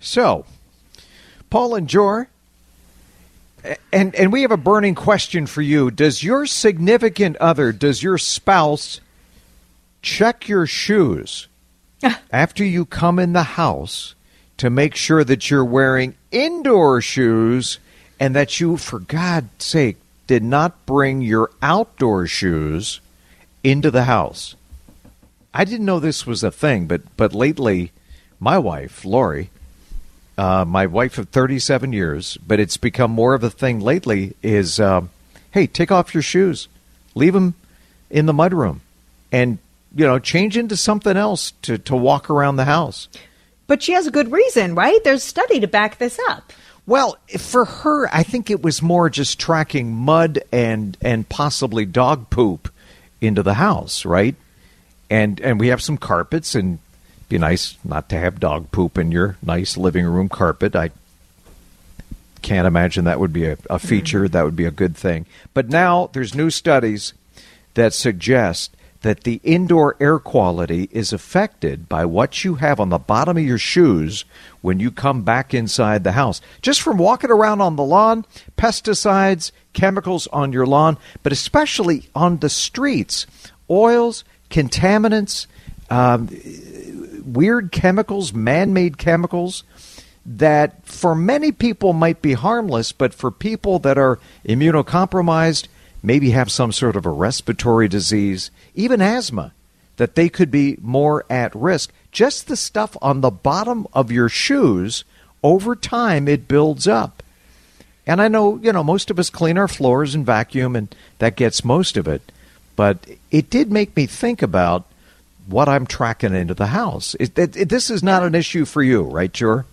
So, Paul and Jor, and and we have a burning question for you. Does your significant other, does your spouse check your shoes after you come in the house to make sure that you're wearing indoor shoes and that you for God's sake did not bring your outdoor shoes into the house? I didn't know this was a thing, but but lately my wife, Lori, uh, my wife of 37 years, but it's become more of a thing lately. Is um, hey, take off your shoes, leave them in the mudroom, and you know change into something else to to walk around the house. But she has a good reason, right? There's study to back this up. Well, for her, I think it was more just tracking mud and and possibly dog poop into the house, right? And and we have some carpets and be nice not to have dog poop in your nice living room carpet. I can't imagine that would be a, a feature. Mm-hmm. That would be a good thing. But now there's new studies that suggest that the indoor air quality is affected by what you have on the bottom of your shoes when you come back inside the house. Just from walking around on the lawn, pesticides, chemicals on your lawn, but especially on the streets, oils, contaminants, um, weird chemicals, man made chemicals that for many people might be harmless, but for people that are immunocompromised, maybe have some sort of a respiratory disease, even asthma, that they could be more at risk. Just the stuff on the bottom of your shoes, over time, it builds up. And I know, you know, most of us clean our floors and vacuum, and that gets most of it. But it did make me think about what I'm tracking into the house. It, it, it, this is not an issue for you, right, Jor?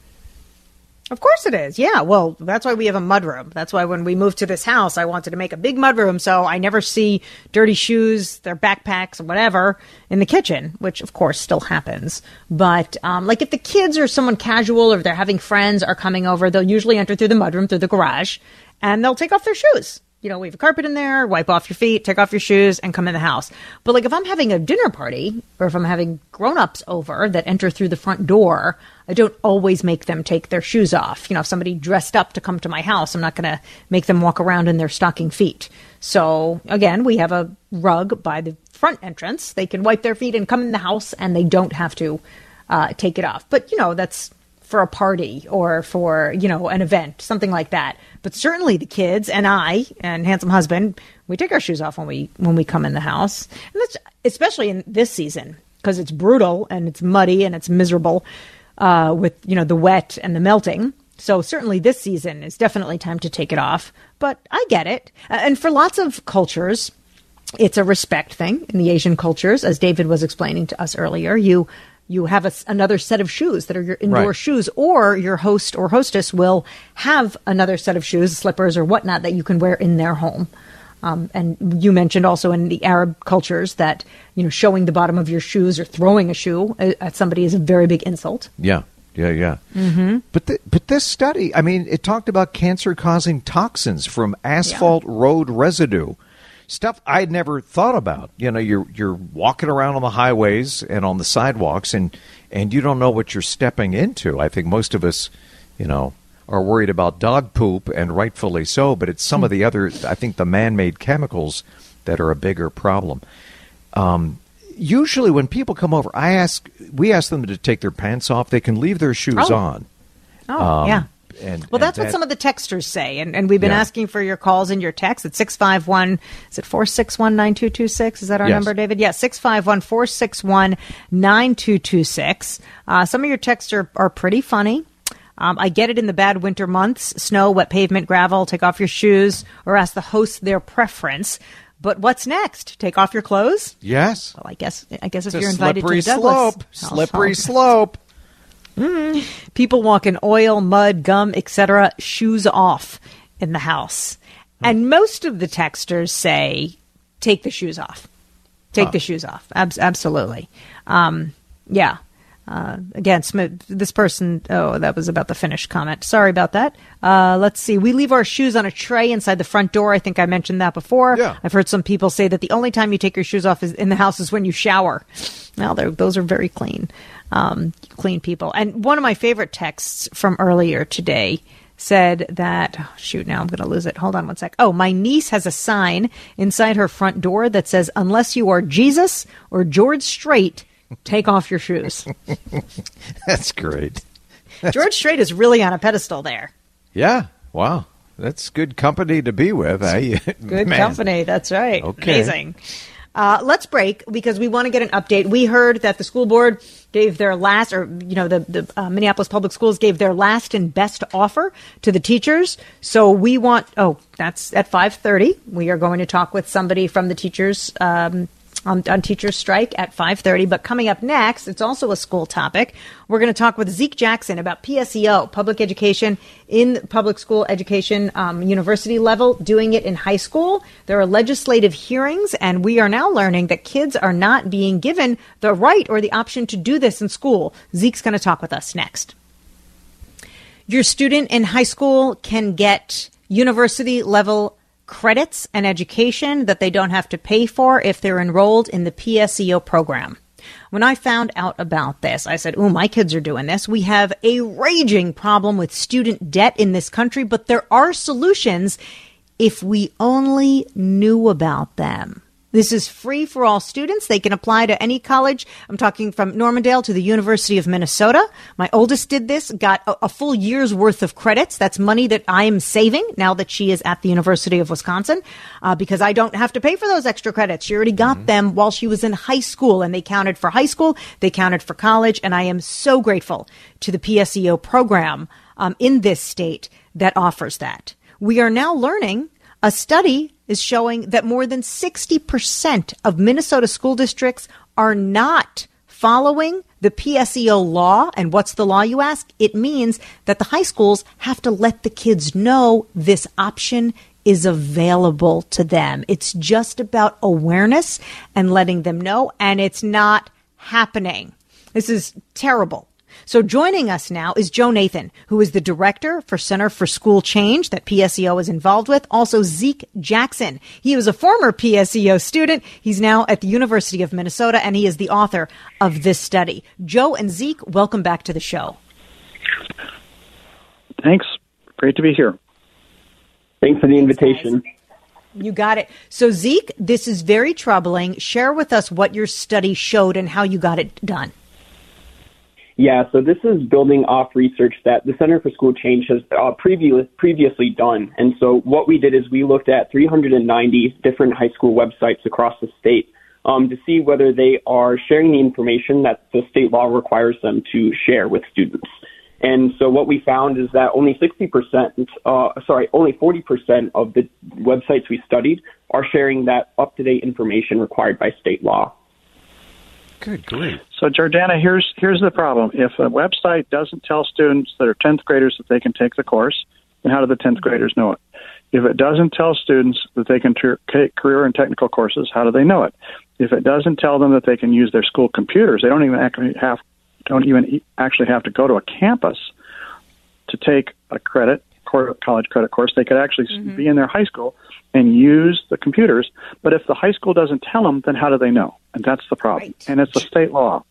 Of course it is. Yeah. Well, that's why we have a mudroom. That's why when we moved to this house, I wanted to make a big mudroom so I never see dirty shoes, their backpacks, or whatever in the kitchen, which of course still happens. But um, like if the kids or someone casual or they're having friends are coming over, they'll usually enter through the mudroom through the garage and they'll take off their shoes you know, leave a carpet in there, wipe off your feet, take off your shoes, and come in the house. But like if I'm having a dinner party or if I'm having grown ups over that enter through the front door, I don't always make them take their shoes off. You know, if somebody dressed up to come to my house, I'm not going to make them walk around in their stocking feet. So again, we have a rug by the front entrance. They can wipe their feet and come in the house and they don't have to uh, take it off. But, you know, that's for a party or for, you know, an event, something like that. But certainly the kids and I and handsome husband, we take our shoes off when we when we come in the house. And that's especially in this season because it's brutal and it's muddy and it's miserable uh, with, you know, the wet and the melting. So certainly this season is definitely time to take it off. But I get it. And for lots of cultures, it's a respect thing in the Asian cultures, as David was explaining to us earlier. You you have a, another set of shoes that are your indoor right. shoes, or your host or hostess will have another set of shoes, slippers, or whatnot that you can wear in their home. Um, and you mentioned also in the Arab cultures that you know showing the bottom of your shoes or throwing a shoe at somebody is a very big insult. Yeah, yeah, yeah. Mm-hmm. But the, but this study, I mean, it talked about cancer-causing toxins from asphalt yeah. road residue stuff I'd never thought about. You know, you're you're walking around on the highways and on the sidewalks, and and you don't know what you're stepping into. I think most of us, you know, are worried about dog poop, and rightfully so. But it's some of the other, I think, the man-made chemicals that are a bigger problem. Um, usually, when people come over, I ask, we ask them to take their pants off. They can leave their shoes oh. on. Oh, um, yeah. And, well, that's that, what some of the texters say, and, and we've been yeah. asking for your calls and your texts at six five one. Is it four six one nine two two six? Is that our yes. number, David? Yeah, six five one four six one nine two two six. Uh, some of your texts are, are pretty funny. Um, I get it in the bad winter months: snow, wet pavement, gravel. Take off your shoes, or ask the host their preference. But what's next? Take off your clothes? Yes. Well, I guess I guess it's if you're invited to the Douglas, slope, slippery slope. Mm. People walk in oil, mud, gum, etc., shoes off in the house. And most of the texters say, take the shoes off. Take huh. the shoes off. Ab- absolutely. Um, yeah. Uh, again, this person, oh, that was about the finished comment. Sorry about that. Uh, let's see. We leave our shoes on a tray inside the front door. I think I mentioned that before. Yeah. I've heard some people say that the only time you take your shoes off is in the house is when you shower. Well, those are very clean. Um, clean people. And one of my favorite texts from earlier today said that oh, shoot now i'm going to lose it hold on one sec oh my niece has a sign inside her front door that says unless you are jesus or george strait take off your shoes That's great. george strait is really on a pedestal there Yeah. Wow. That's good company to be with. eh? Good Man. company. That's right. Okay. Amazing. Uh, let's break because we want to get an update. We heard that the school board gave their last, or you know, the the uh, Minneapolis Public Schools gave their last and best offer to the teachers. So we want. Oh, that's at five thirty. We are going to talk with somebody from the teachers. Um, on, on teachers strike at 5.30 but coming up next it's also a school topic. We're going to talk with zeke jackson about pseo public education in public school education um, university level doing it in high school. There are legislative hearings and we are now learning that kids are not being given the right or the option to do this in school. Zeke's going to talk with us next. Your student in high school can get university level credits and education that they don't have to pay for if they're enrolled in the PSEO program. When I found out about this, I said, Ooh, my kids are doing this. We have a raging problem with student debt in this country, but there are solutions if we only knew about them. This is free for all students. They can apply to any college. I'm talking from Normandale to the University of Minnesota. My oldest did this, got a, a full year's worth of credits. That's money that I am saving now that she is at the University of Wisconsin uh, because I don't have to pay for those extra credits. She already got them while she was in high school and they counted for high school. They counted for college. And I am so grateful to the PSEO program um, in this state that offers that. We are now learning a study is showing that more than 60% of Minnesota school districts are not following the PSEO law. And what's the law, you ask? It means that the high schools have to let the kids know this option is available to them. It's just about awareness and letting them know, and it's not happening. This is terrible. So joining us now is Joe Nathan, who is the director for Center for School Change that PSEO is involved with. Also Zeke Jackson. He was a former PSEO student. He's now at the University of Minnesota and he is the author of this study. Joe and Zeke, welcome back to the show. Thanks. Great to be here. Thanks for the invitation. You got it. So Zeke, this is very troubling. Share with us what your study showed and how you got it done. Yeah, so this is building off research that the Center for School Change has uh, previous, previously done. And so what we did is we looked at 390 different high school websites across the state um, to see whether they are sharing the information that the state law requires them to share with students. And so what we found is that only 60%, uh, sorry, only 40% of the websites we studied are sharing that up-to-date information required by state law. Good grief. So, Jordana, here's here's the problem. If a website doesn't tell students that are 10th graders that they can take the course, then how do the 10th graders know it? If it doesn't tell students that they can ter- take career and technical courses, how do they know it? If it doesn't tell them that they can use their school computers, they don't even actually have don't even actually have to go to a campus to take a credit college credit course. They could actually mm-hmm. be in their high school and use the computers. But if the high school doesn't tell them, then how do they know? And that's the problem. Right. And it's a state law.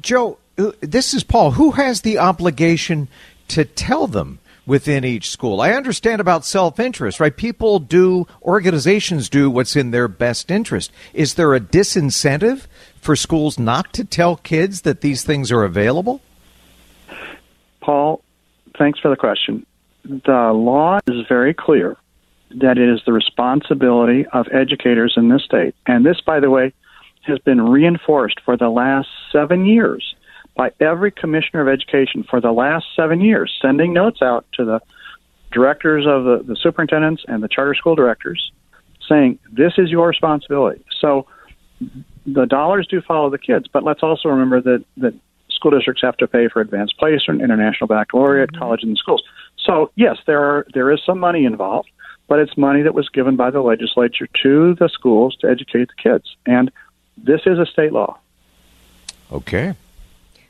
Joe, uh, this is Paul. Who has the obligation to tell them within each school? I understand about self interest, right? People do, organizations do what's in their best interest. Is there a disincentive for schools not to tell kids that these things are available? Paul, thanks for the question. The law is very clear that it is the responsibility of educators in this state. And this, by the way, has been reinforced for the last seven years by every commissioner of education for the last seven years, sending notes out to the directors of the, the superintendents and the charter school directors saying, this is your responsibility. So the dollars do follow the kids, but let's also remember that, that school districts have to pay for advanced placement, international baccalaureate, mm-hmm. college, and schools. So yes, there are there is some money involved, but it's money that was given by the legislature to the schools to educate the kids. And this is a state law. Okay.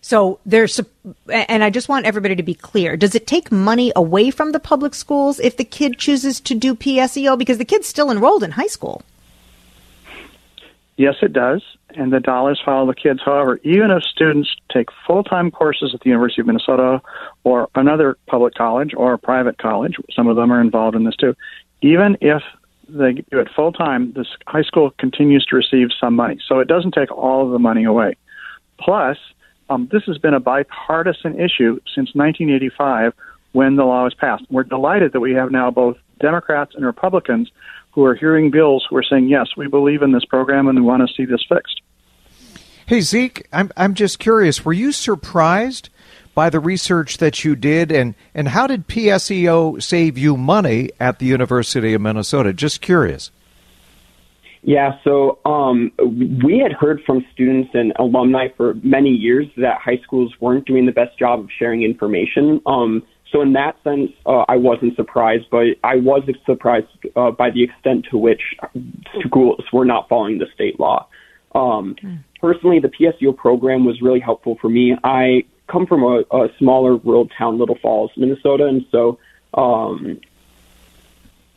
So there's, and I just want everybody to be clear. Does it take money away from the public schools if the kid chooses to do PSEO because the kid's still enrolled in high school? Yes, it does, and the dollars follow the kids. However, even if students take full time courses at the University of Minnesota or another public college or a private college, some of them are involved in this too, even if they do it full time, this high school continues to receive some money. So it doesn't take all of the money away. Plus, um, this has been a bipartisan issue since 1985 when the law was passed. We're delighted that we have now both Democrats and Republicans who are hearing bills who are saying, yes, we believe in this program and we want to see this fixed. Hey, Zeke, I'm, I'm just curious. Were you surprised by the research that you did, and, and how did PSEO save you money at the University of Minnesota? Just curious. Yeah, so um, we had heard from students and alumni for many years that high schools weren't doing the best job of sharing information. Um, so in that sense, uh, I wasn't surprised, but I was surprised uh, by the extent to which schools were not following the state law. Um. Personally, the PSEO program was really helpful for me. I come from a, a smaller rural town, Little Falls, Minnesota, and so um,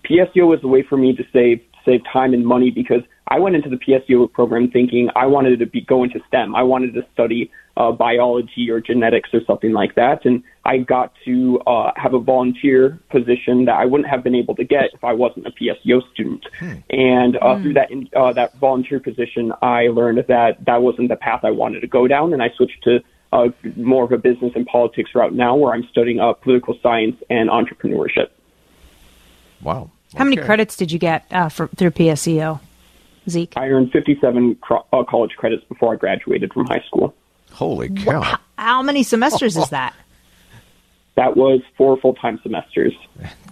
PSEO was a way for me to save save time and money because I went into the PSEO program thinking I wanted to be go into STEM. I wanted to study uh, biology or genetics or something like that, and I got to uh, have a volunteer position that I wouldn't have been able to get if I wasn't a PSEO student. Hmm. And uh, hmm. through that uh, that volunteer position, I learned that that wasn't the path I wanted to go down, and I switched to uh, more of a business and politics route now, where I'm studying uh, political science and entrepreneurship. Wow. Okay. How many credits did you get uh, for, through PSEO, Zeke? I earned 57 cro- uh, college credits before I graduated from high school. Holy cow. How, how many semesters is that? That was four full time semesters.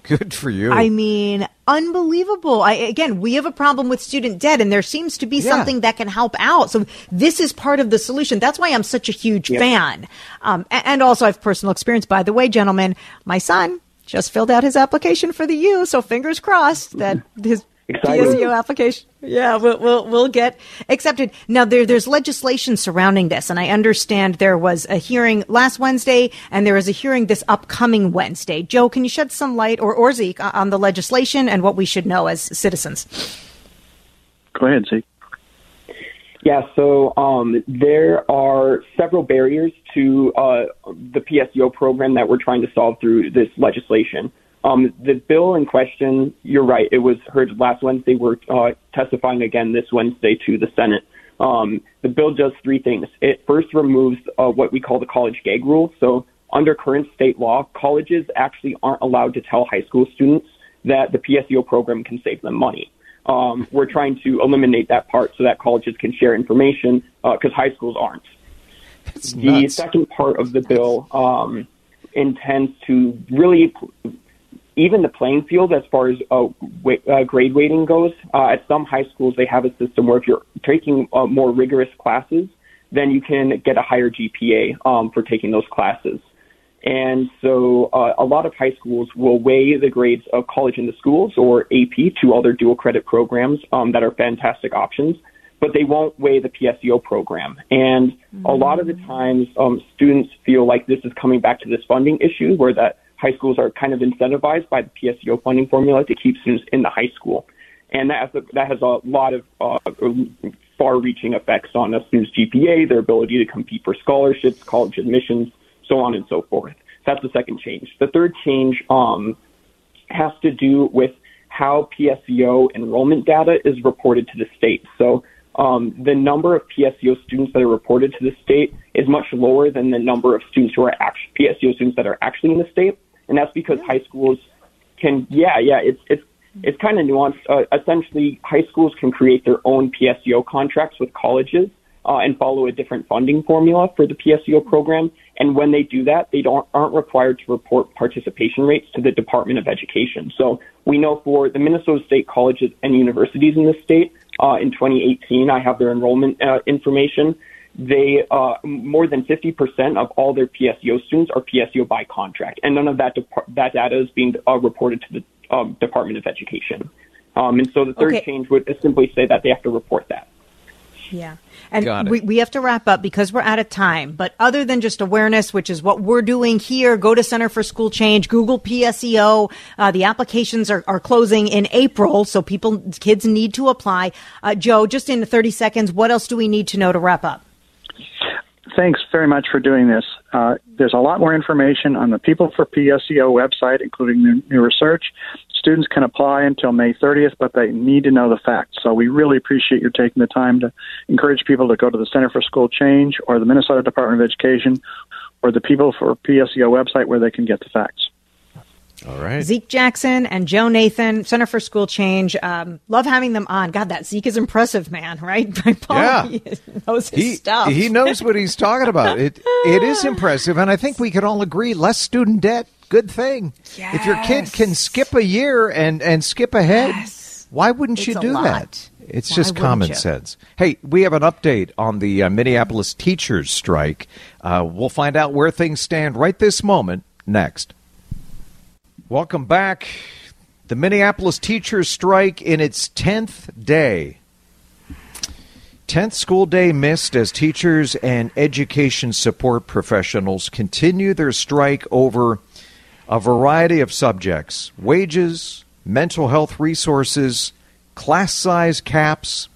Good for you. I mean, unbelievable. I, again, we have a problem with student debt, and there seems to be yeah. something that can help out. So this is part of the solution. That's why I'm such a huge yep. fan. Um, and, and also, I have personal experience. By the way, gentlemen, my son just filled out his application for the U. So fingers crossed that his PSEO application. Yeah, we'll, we'll, we'll get accepted. Now there there's legislation surrounding this, and I understand there was a hearing last Wednesday, and there is a hearing this upcoming Wednesday. Joe, can you shed some light, or or Zeke, on the legislation and what we should know as citizens? Go ahead, Zeke. Yeah, so um, there are several barriers to uh, the PSEO program that we're trying to solve through this legislation. Um, the bill in question, you're right, it was heard last Wednesday. We're uh, testifying again this Wednesday to the Senate. Um, the bill does three things. It first removes uh, what we call the college gag rule. So, under current state law, colleges actually aren't allowed to tell high school students that the PSEO program can save them money. Um, we're trying to eliminate that part so that colleges can share information because uh, high schools aren't. That's the nuts. second part of the bill um, intends to really even the playing field as far as uh, w- uh, grade weighting goes. Uh, at some high schools, they have a system where if you're taking uh, more rigorous classes, then you can get a higher GPA um, for taking those classes. And so uh, a lot of high schools will weigh the grades of college in the schools or AP, two other dual credit programs um, that are fantastic options, but they won't weigh the PSEO program. And mm-hmm. a lot of the times, um, students feel like this is coming back to this funding issue where that high schools are kind of incentivized by the PSEO funding formula to keep students in the high school. And that has a, that has a lot of uh, far-reaching effects on a student's GPA, their ability to compete for scholarships, college admissions, so on and so forth. That's the second change. The third change um, has to do with how PSEO enrollment data is reported to the state. So um, the number of PSEO students that are reported to the state is much lower than the number of students who are actually PSEO students that are actually in the state and that's because high schools can, yeah, yeah, it's it's it's kind of nuanced. Uh, essentially, high schools can create their own PSEO contracts with colleges uh, and follow a different funding formula for the PSEO program. And when they do that, they don't aren't required to report participation rates to the Department of Education. So we know for the Minnesota State colleges and universities in the state, uh, in 2018, I have their enrollment uh, information they uh, more than 50% of all their PSEO students are PSEO by contract, and none of that that data is being uh, reported to the um, Department of Education. Um, and so the third okay. change would simply say that they have to report that. Yeah. And we, we have to wrap up because we're out of time. But other than just awareness, which is what we're doing here, go to Center for School Change, Google PSEO. Uh, the applications are, are closing in April, so people, kids need to apply. Uh, Joe, just in 30 seconds, what else do we need to know to wrap up? Thanks very much for doing this. Uh, there's a lot more information on the People for PSEO website, including new, new research. Students can apply until May 30th, but they need to know the facts. So we really appreciate your taking the time to encourage people to go to the Center for School Change or the Minnesota Department of Education or the People for PSEO website where they can get the facts. All right. Zeke Jackson and Joe Nathan, Center for School Change. Um, love having them on. God, that Zeke is impressive, man, right? Paul, yeah. He knows his he, stuff. He knows what he's talking about. It, it is impressive. And I think we can all agree less student debt, good thing. Yes. If your kid can skip a year and, and skip ahead, yes. why wouldn't it's you do that? It's why just common you? sense. Hey, we have an update on the uh, Minneapolis teachers strike. Uh, we'll find out where things stand right this moment next. Welcome back. The Minneapolis teachers strike in its 10th day. 10th school day missed as teachers and education support professionals continue their strike over a variety of subjects wages, mental health resources, class size caps.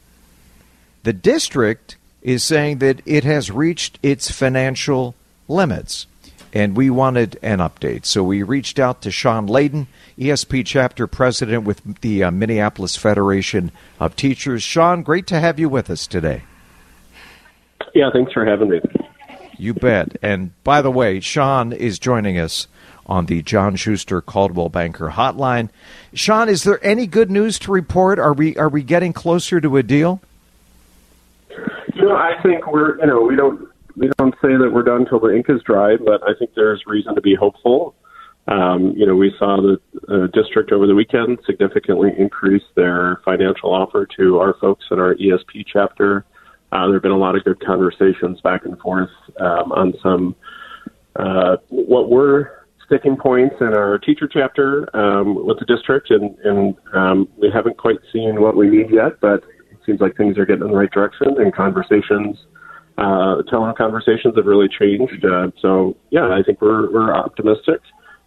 The district is saying that it has reached its financial limits and we wanted an update. So we reached out to Sean Laden, ESP chapter president with the uh, Minneapolis Federation of Teachers. Sean, great to have you with us today. Yeah, thanks for having me. You bet. And by the way, Sean is joining us on the John Schuster Coldwell Banker Hotline. Sean, is there any good news to report? Are we are we getting closer to a deal? You know, I think we're you know we don't we don't say that we're done till the ink is dry, but I think there's reason to be hopeful. Um, you know, we saw the uh, district over the weekend significantly increase their financial offer to our folks in our ESP chapter. Uh, there have been a lot of good conversations back and forth um, on some uh, what were sticking points in our teacher chapter um, with the district, and, and um, we haven't quite seen what we need yet, but it seems like things are getting in the right direction, and conversations uh, telephone conversations have really changed. Uh, so yeah, I think we're we're optimistic,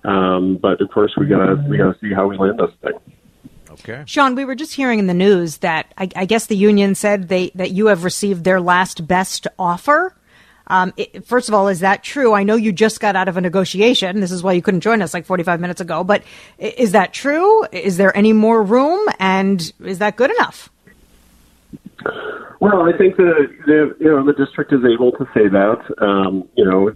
um, but of course we gotta we gotta see how we land this thing. Okay, Sean, we were just hearing in the news that I, I guess the union said they that you have received their last best offer. Um, it, first of all, is that true? I know you just got out of a negotiation. This is why you couldn't join us like 45 minutes ago. But is that true? Is there any more room? And is that good enough? Well, I think that the, you know the district is able to say that. Um, you know,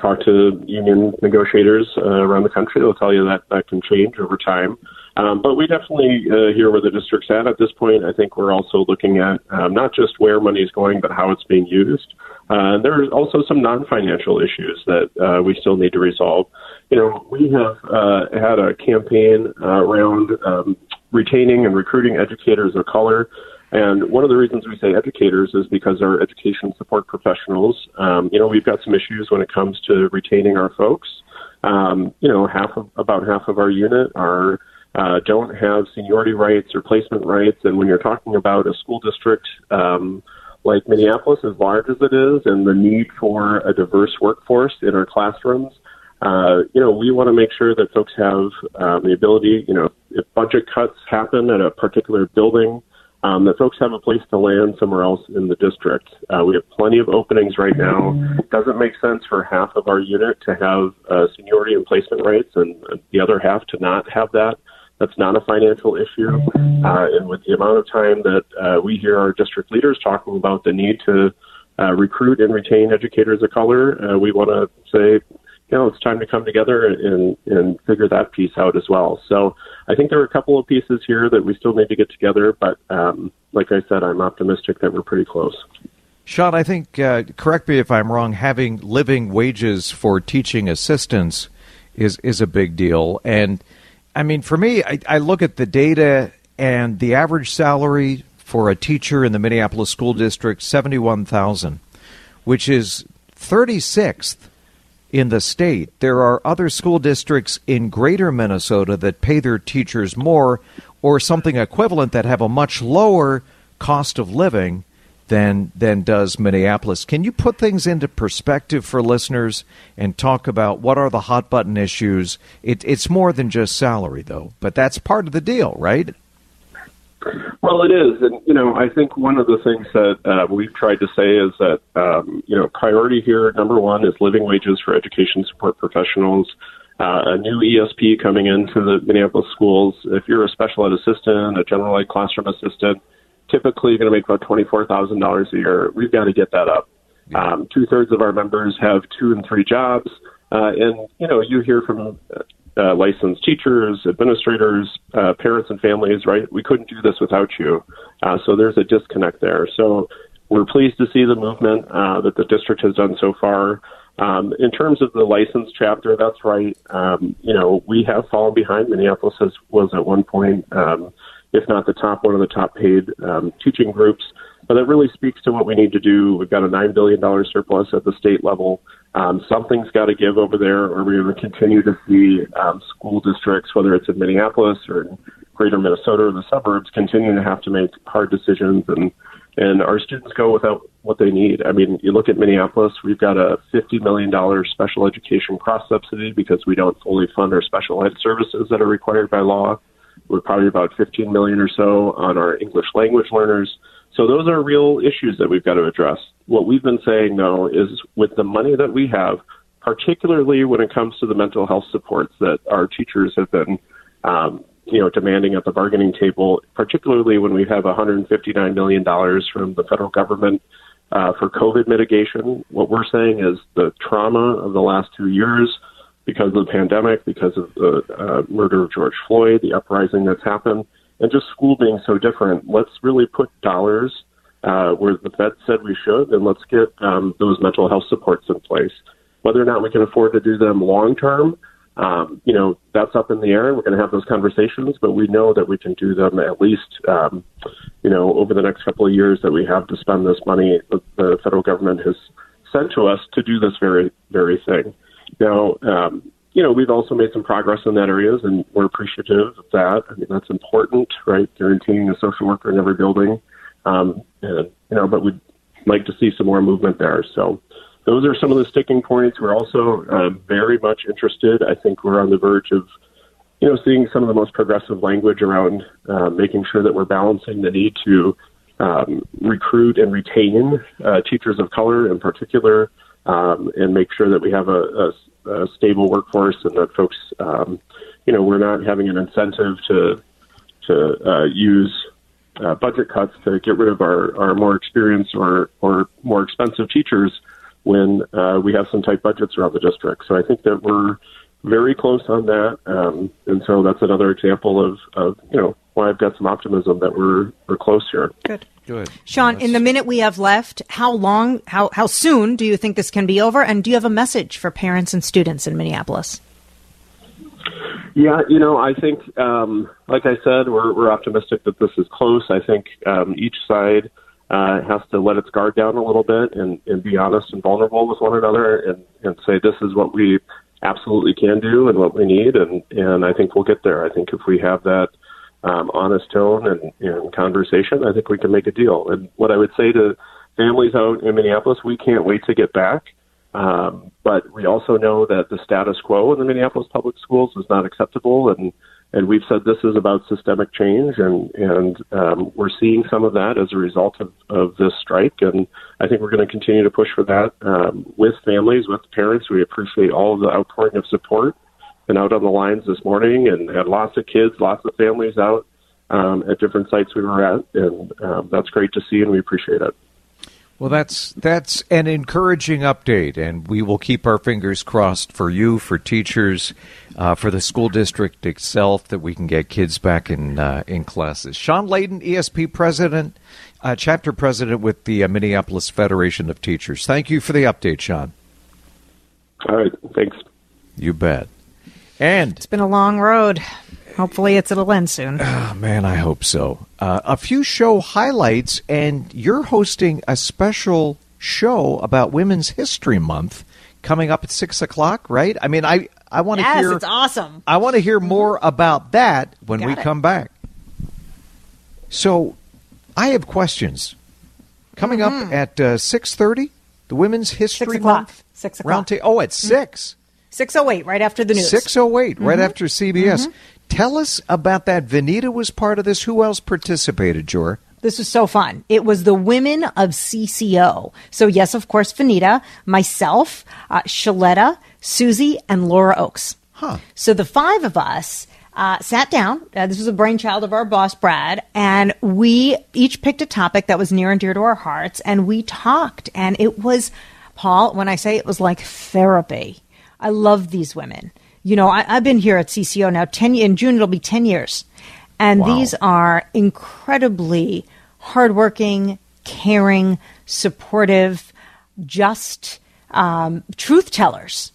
talk to union negotiators uh, around the country; they'll tell you that that can change over time. Um, but we definitely uh, hear where the district's at at this point. I think we're also looking at um, not just where money is going, but how it's being used. Uh, there are also some non-financial issues that uh, we still need to resolve. You know, we have uh, had a campaign uh, around um, retaining and recruiting educators of color. And one of the reasons we say educators is because our education support professionals, um, you know, we've got some issues when it comes to retaining our folks. Um, you know, half of about half of our unit are uh, don't have seniority rights or placement rights, and when you're talking about a school district um, like Minneapolis, as large as it is, and the need for a diverse workforce in our classrooms, uh, you know, we want to make sure that folks have um, the ability, you know, if budget cuts happen at a particular building, um, that folks have a place to land somewhere else in the district. Uh, we have plenty of openings right now. It doesn't make sense for half of our unit to have uh, seniority and placement rights and the other half to not have that. That's not a financial issue. Uh, and with the amount of time that uh, we hear our district leaders talking about the need to uh, recruit and retain educators of color, uh, we want to say, you know, it's time to come together and, and figure that piece out as well. So I think there are a couple of pieces here that we still need to get together, but um, like I said, I'm optimistic that we're pretty close. Sean, I think, uh, correct me if I'm wrong, having living wages for teaching assistants is, is a big deal. And I mean, for me, I, I look at the data and the average salary for a teacher in the Minneapolis School District, 71000 which is 36th in the state. There are other school districts in greater Minnesota that pay their teachers more or something equivalent that have a much lower cost of living. than than does Minneapolis. Can you put things into perspective for listeners and talk about what are the hot button issues? It, it's more than just salary, though, but that's part of the deal, right? Well, it is, and you know, I think one of the things that uh, we've tried to say is that um, you know, priority here, number one, is living wages for education support professionals. Uh, a new ESP coming into the Minneapolis schools. If you're a special ed assistant, a general ed classroom assistant, typically you're going to make about twenty-four thousand dollars a year. We've got to get that up. Um, Two thirds of our members have two and three jobs, uh, and you know, you hear from uh, licensed teachers, administrators, uh, parents, and families. Right? We couldn't do this without you. Uh, so there's a disconnect there. So we're pleased to see the movement uh, that the district has done so far. Um, in terms of the license chapter, that's right. Um, you know, we have fallen behind. Minneapolis has, was at one point, um, if not the top, one of the top paid um, teaching groups. But that really speaks to what we need to do. We've got a $9 billion surplus at the state level. Um, something's got to give over there, or we're going to continue to see um, school districts, whether it's in Minneapolis or in greater Minnesota or the suburbs, continuing to have to make hard decisions and and our students go without what they need. I mean, you look at Minneapolis, we've got a $50 million special education cross subsidy because we don't fully fund our special ed services that are required by law. We're probably about 15 million or so on our English language learners. So those are real issues that we've got to address. What we've been saying though is with the money that we have, particularly when it comes to the mental health supports that our teachers have been um, you know, demanding at the bargaining table, particularly when we have $159 million from the federal government uh, for COVID mitigation. What we're saying is the trauma of the last two years, because of the pandemic, because of the uh, murder of George Floyd, the uprising that's happened, and just school being so different. Let's really put dollars uh, where the Fed said we should, and let's get um, those mental health supports in place. Whether or not we can afford to do them long term, um, you know, that's up in the air. We're going to have those conversations, but we know that we can do them at least, um, you know, over the next couple of years that we have to spend this money that the federal government has sent to us to do this very, very thing. Now, um, you know, we've also made some progress in that areas, and we're appreciative of that. I mean, that's important, right? Guaranteeing a social worker in every building, um, and you know, but we'd like to see some more movement there. So, those are some of the sticking points. We're also uh, very much interested. I think we're on the verge of, you know, seeing some of the most progressive language around uh, making sure that we're balancing the need to um, recruit and retain uh, teachers of color in particular, um, and make sure that we have a, a, a stable workforce and that folks, um, you know, we're not having an incentive to to uh, use uh, budget cuts to get rid of our, our more experienced or, or more expensive teachers when uh, we have some tight budgets around the district. So I think that we're very close on that, um, and so that's another example of, of you know why I've got some optimism that we're we're close here. Good. Good. Sean, yes. in the minute we have left, how long, how, how soon do you think this can be over? And do you have a message for parents and students in Minneapolis? Yeah, you know, I think, um, like I said, we're, we're optimistic that this is close. I think um, each side uh, has to let its guard down a little bit and, and be honest and vulnerable with one another and, and say this is what we absolutely can do and what we need and, and I think we'll get there. I think if we have that um, honest tone and, and conversation, I think we can make a deal. And what I would say to families out in Minneapolis, we can't wait to get back. Um, but we also know that the status quo in the Minneapolis public schools is not acceptable and and we've said this is about systemic change, and and um, we're seeing some of that as a result of, of this strike, and I think we're going to continue to push for that um, with families, with parents. We appreciate all of the outpouring of support, and out on the lines this morning, and had lots of kids, lots of families out um, at different sites we were at, and um, that's great to see, and we appreciate it. Well, that's that's an encouraging update, and we will keep our fingers crossed for you, for teachers, uh, for the school district itself, that we can get kids back in uh, in classes. Sean Laden, ESP president, uh, chapter president with the uh, Minneapolis Federation of Teachers. Thank you for the update, Sean. All right, thanks. You bet. And it's been a long road. Hopefully, it's it'll end soon. Oh, man, I hope so. Uh, a few show highlights, and you're hosting a special show about Women's History Month coming up at six o'clock, right? I mean, I I want to yes, hear. it's awesome. I want to hear more about that when Got we it. come back. So, I have questions. coming up at uh, six thirty. The Women's History Mm-hmm. Six o'clock. Month Six o'clock. Mm-hmm. ta- oh, at six. Six oh eight, right after the news. Six oh eight, right Mm-hmm. after CBS. Tell us about that. Vineeta was part of this. Who else participated, Jor? This was so fun. It was the women of CCO. So yes, of course, Vineeta, myself, uh, Shaletta, Susie, and Laura Oakes. Huh. So the five of us uh, sat down. Uh, this was a brainchild of our boss, Brad, and we each picked a topic that was near and dear to our hearts, and we talked. And it was, Paul, when I say it was like therapy, I love these women. You know, I, I've been here at CCO now ten. In June, it'll be ten years, and Wow. these are incredibly hardworking, caring, supportive, just um, truth tellers.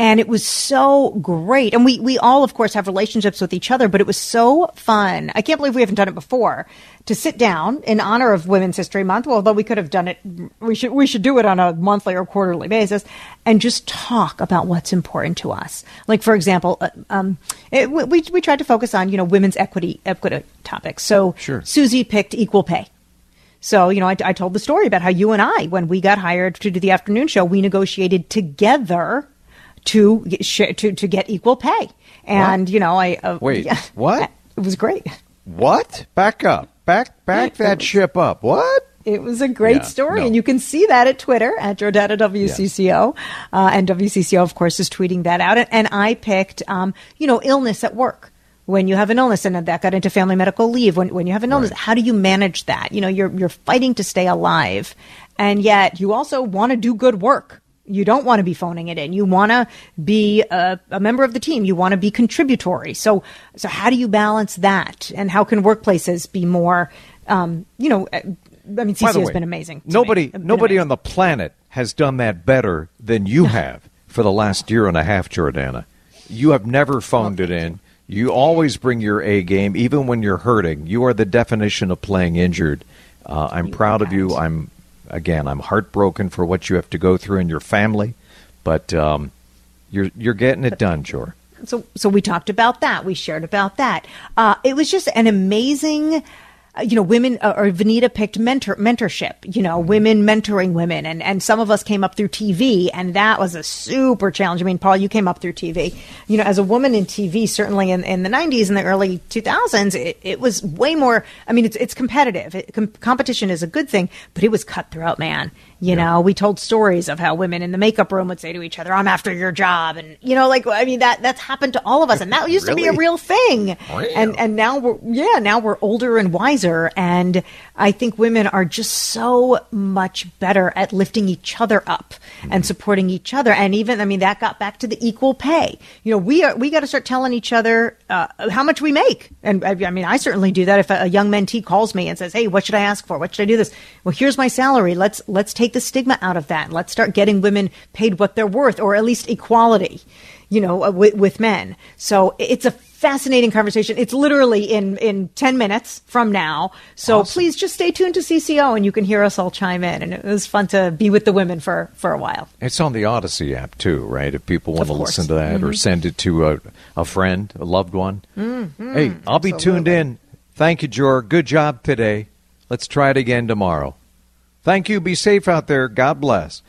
And it was so great. And we, we all, of course, have relationships with each other, but it was so fun. I can't believe we haven't done it before to sit down in honor of Women's History Month. Well, although we could have done it, we should, we should do it on a monthly or quarterly basis and just talk about what's important to us. Like, for example, uh, um, it, we, we we tried to focus on, you know, women's equity, equity topics. So Sure. Susie picked equal pay. So, you know, I, I told the story about how you and I, when we got hired to do the afternoon show, we negotiated together to get, to to get equal pay. And you know, I uh, Wait, yeah, what? It was great. What? Back up. Back back that ship up. What? It was a great Yeah, story, no. and you can see that at Twitter at Jordana WCCO, uh, and WCCO, of course, is tweeting that out. And, and I picked, um, you know, illness at work. When you have an illness, and that got into family medical leave. When when you have an illness, Right. how do you manage that? You know, you're you're fighting to stay alive, and yet you also want to do good work. You don't want to be phoning it in. You want to be a, a member of the team. You want to be contributory. So, so how do you balance that? And how can workplaces be more, um, you know, uh, I mean, CC the has been amazing. Nobody, me. Been nobody amazing. on the planet has done that better than you have for the last year and a half, Jordana. You have never phoned it in. You always bring your A game, even when you're hurting. You are the definition of playing injured. Uh, I'm proud of you. I'm again, I'm heartbroken for what you have to go through in your family, but um, you're you're getting it done, sure. so so we talked about that we shared about that uh, it was just an amazing you know women uh, or Vineeta picked mentor mentorship you know women mentoring women. And and some of us came up through tv and that was a super challenge. I mean paul you came up through tv you know as a woman in tv certainly in, in the 90s and the early 2000s it, it was way more i mean it's it's competitive. It, com- competition is a good thing but it was cutthroat man you know we told stories of how women in the makeup room would say to each other i'm after your job and you know like i mean that that's happened to all of us and that used to be a real thing. And and now we're yeah now we're older and wiser and i think women are just so much better at lifting each other up and supporting each other and even i mean that got back to the equal pay. You know we are we got to start telling each other uh, how much we make. And I, I mean i certainly do that if a, a young mentee calls me and says hey what should i ask for? What should i do this? Well here's my salary. Let's let's take the stigma out of that let's start getting women paid what they're worth or at least equality you know, uh, with, with men. So it's a fascinating conversation. It's literally in, in 10 minutes from now. So please just stay tuned to CCO and you can hear us all chime in. And it was fun to be with the women for, for a while. It's on the Audacy app too, right? If people want Of to course. listen to that or send it to a, a friend, a loved one. Mm-hmm. Hey, I'll be tuned in. Thank you, Jor. Good job today. Let's try it again tomorrow. Thank you. Be safe out there. God bless.